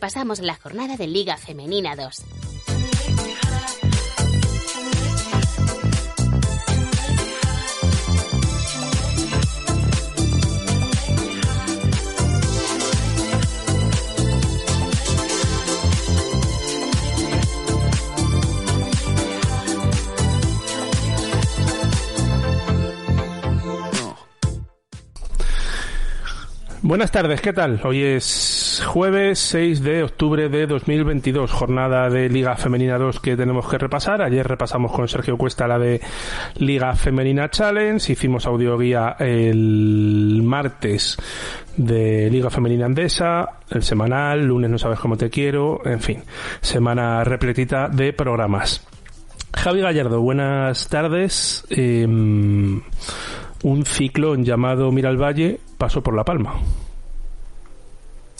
repasamos la jornada de Liga Femenina 2. Buenas tardes, ¿qué tal? Hoy es jueves 6 de octubre de 2022, jornada de Liga Femenina 2 que tenemos que repasar. Ayer repasamos con Sergio Cuesta la de Liga Femenina Challenge, hicimos audioguía el martes de Liga Femenina Andesa, el semanal, lunes no sabes cómo te quiero, en fin, semana repletita de programas. Javi Gallardo, buenas tardes. Em, un ciclón llamado Mira Valle pasó por La Palma.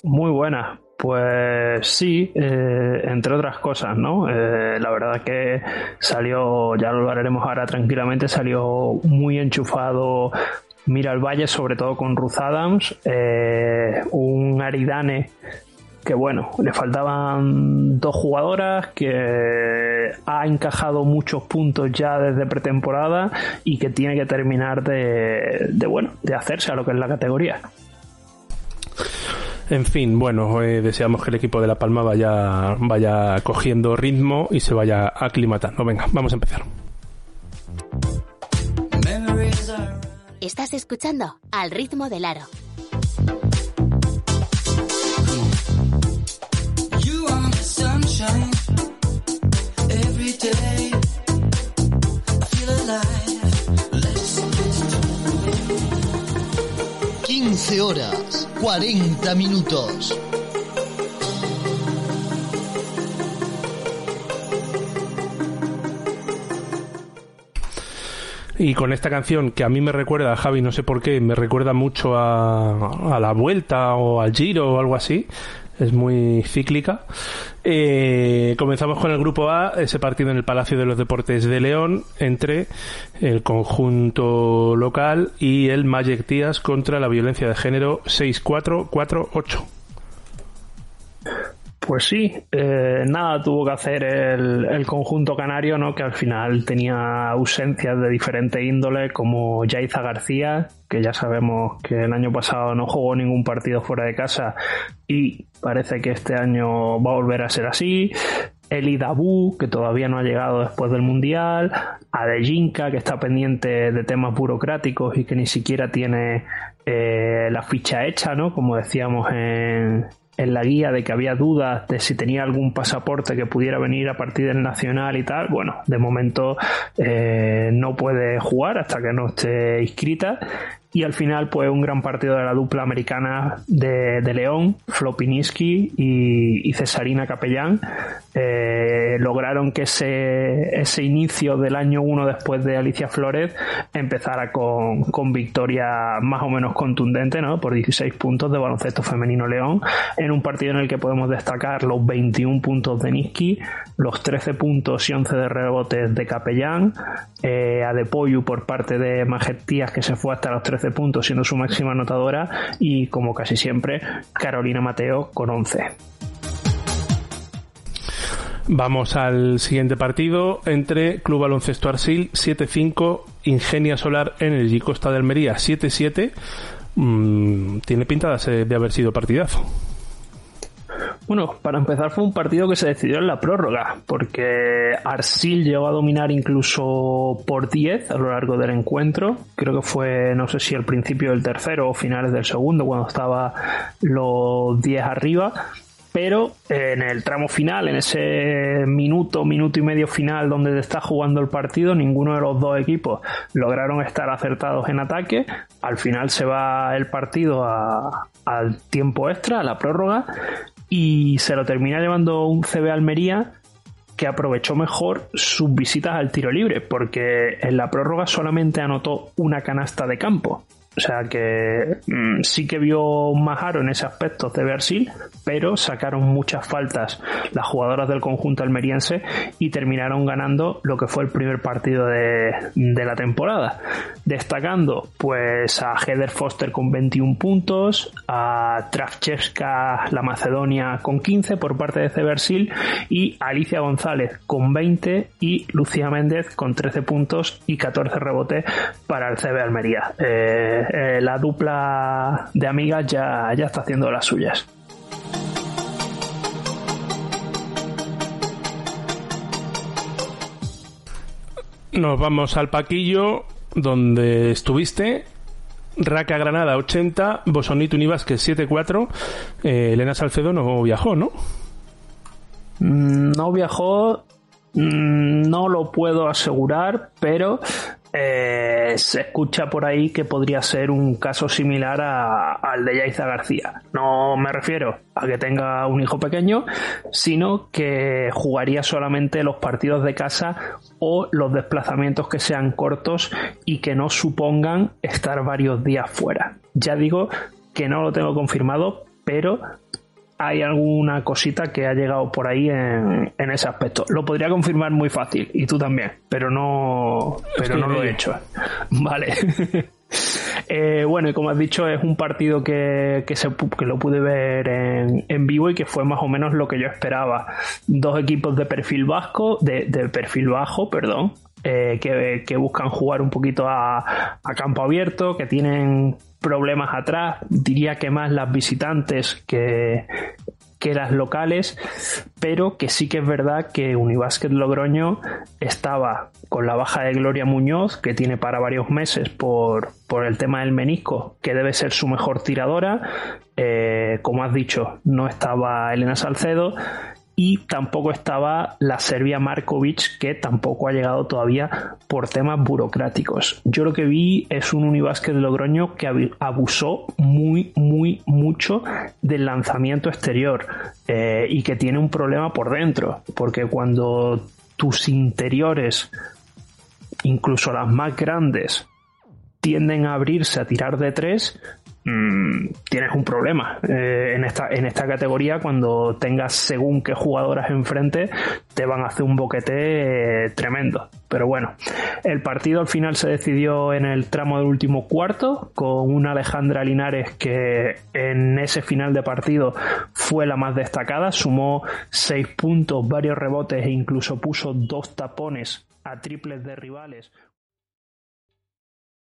Muy buena. Pues sí, eh, entre otras cosas, ¿no? Eh, la verdad que salió, ya lo hablaremos ahora tranquilamente, salió muy enchufado Mira Valle, sobre todo con Ruth Adams, eh, un Aridane que bueno, le faltaban dos jugadoras, que ha encajado muchos puntos ya desde pretemporada y que tiene que terminar de, de bueno, de hacerse a lo que es la categoría. En fin, bueno, eh, deseamos que el equipo de La Palma vaya, vaya cogiendo ritmo y se vaya aclimatando. Venga, vamos a empezar. Estás escuchando Al ritmo del aro. 15 horas, 40 minutos. Y con esta canción que a mí me recuerda, Javi, no sé por qué, me recuerda mucho a, a la vuelta o al giro o algo así, es muy cíclica. Eh, comenzamos con el grupo A, ese partido en el Palacio de los Deportes de León entre el conjunto local y el Magic Díaz contra la violencia de género 6-4-4-8. Pues sí, eh, nada tuvo que hacer el, conjunto canario, ¿no? Que al final tenía ausencias de diferente índole, como Yaiza García, que ya sabemos que el año pasado no jugó ningún partido fuera de casa y parece que este año va a volver a ser así. Eli Dabu, que todavía no ha llegado después del Mundial, Adejinka, que está pendiente de temas burocráticos y que ni siquiera tiene eh, la ficha hecha, ¿no? Como decíamos en, en la guía de que había dudas de si tenía algún pasaporte que pudiera venir a partir del nacional y tal, bueno, de momento eh, no puede jugar hasta que no esté inscrita y al final pues un gran partido de la dupla americana de, León, Flopiniski y, y Cesarina Capellán eh, lograron que ese, ese inicio del año 1 después de Alicia Flores empezara con, con victoria más o menos contundente ¿no? por 16 puntos de baloncesto femenino León en un partido en el que podemos destacar los 21 puntos de Niski, los 13 puntos y 11 de rebotes de Capellán, eh, a Depoyu por parte de Majetías que se fue hasta los 13 puntos siendo su máxima anotadora y como casi siempre Carolina Mateo con 11. Vamos al siguiente partido entre Club Baloncesto Arsil 7-5, Ingenia Solar Energy Costa de Almería 7-7. Mm, tiene pinta de haber sido partidazo. Bueno, para empezar fue un partido que se decidió en la prórroga, porque Arsil llegó a dominar incluso por 10 a lo largo del encuentro. Creo que fue, no sé si al principio del tercero o finales del segundo, cuando estaba los 10 arriba. Pero en el tramo final, en ese minuto, minuto y medio final donde está jugando el partido, ninguno de los dos equipos lograron estar acertados en ataque. Al final se va el partido al tiempo extra, a la prórroga, y se lo termina llevando un CB Almería que aprovechó mejor sus visitas al tiro libre, porque en la prórroga solamente anotó una canasta de campo O sea que mm, sí que vio Majaro en ese aspecto de Brasil, pero sacaron muchas faltas las jugadoras del conjunto almeriense y terminaron ganando lo que fue el primer partido de, de la temporada. Destacando pues a Heather Foster con 21 puntos, a Travchevska la Macedonia con 15 por parte de Brasil y Alicia González con 20 y Lucía Méndez con 13 puntos y 14 rebotes para el CB Almería. Eh, eh, la dupla de amigas ya, ya está haciendo las suyas. Nos vamos al Paquillo, donde estuviste. Raca Granada 80, Bosonito Univásquez 7-4. Eh, Elena Salcedo no viajó, ¿no? Mm, No viajó, mm, no lo puedo asegurar, pero eh, se escucha por ahí que podría ser un caso similar a- al de Yaiza García. No me refiero a que tenga un hijo pequeño, sino que jugaría solamente los partidos de casa o los desplazamientos que sean cortos y que no supongan estar varios días fuera. Ya digo que no lo tengo confirmado, pero hay alguna cosita que ha llegado por ahí en, ese aspecto. Lo podría confirmar muy fácil, y tú también, pero no, pero no lo he hecho. Vale. Eh, bueno, y como has dicho, es un partido que, que, lo pude ver en, en vivo y que fue más o menos lo que yo esperaba. Dos equipos de perfil vasco, de, de perfil bajo, perdón, eh, que, buscan jugar un poquito a, a campo abierto, que tienen problemas atrás, diría que más las visitantes que, que las locales, pero que sí que es verdad que Unibásquet Logroño estaba con la baja de Gloria Muñoz, que tiene para varios meses por, por el tema del menisco, que debe ser su mejor tiradora. Eh, como has dicho, no estaba Elena Salcedo y tampoco estaba la Serbia Markovic, que tampoco ha llegado todavía por temas burocráticos. Yo lo que vi es un Unibásquet de Logroño que abu- abusó muy, muy, mucho del lanzamiento exterior eh, y que tiene un problema por dentro, porque cuando tus interiores, incluso las más grandes, tienden a abrirse a tirar de tres, mm, tienes un problema eh, en, esta, en esta categoría cuando tengas según qué jugadoras enfrente te van a hacer un boquete eh, tremendo. Pero bueno el partido al final se decidió en el tramo del último cuarto con una Alejandra Linares que en ese final de partido fue la más destacada sumó seis puntos varios rebotes e incluso puso dos tapones a triples de rivales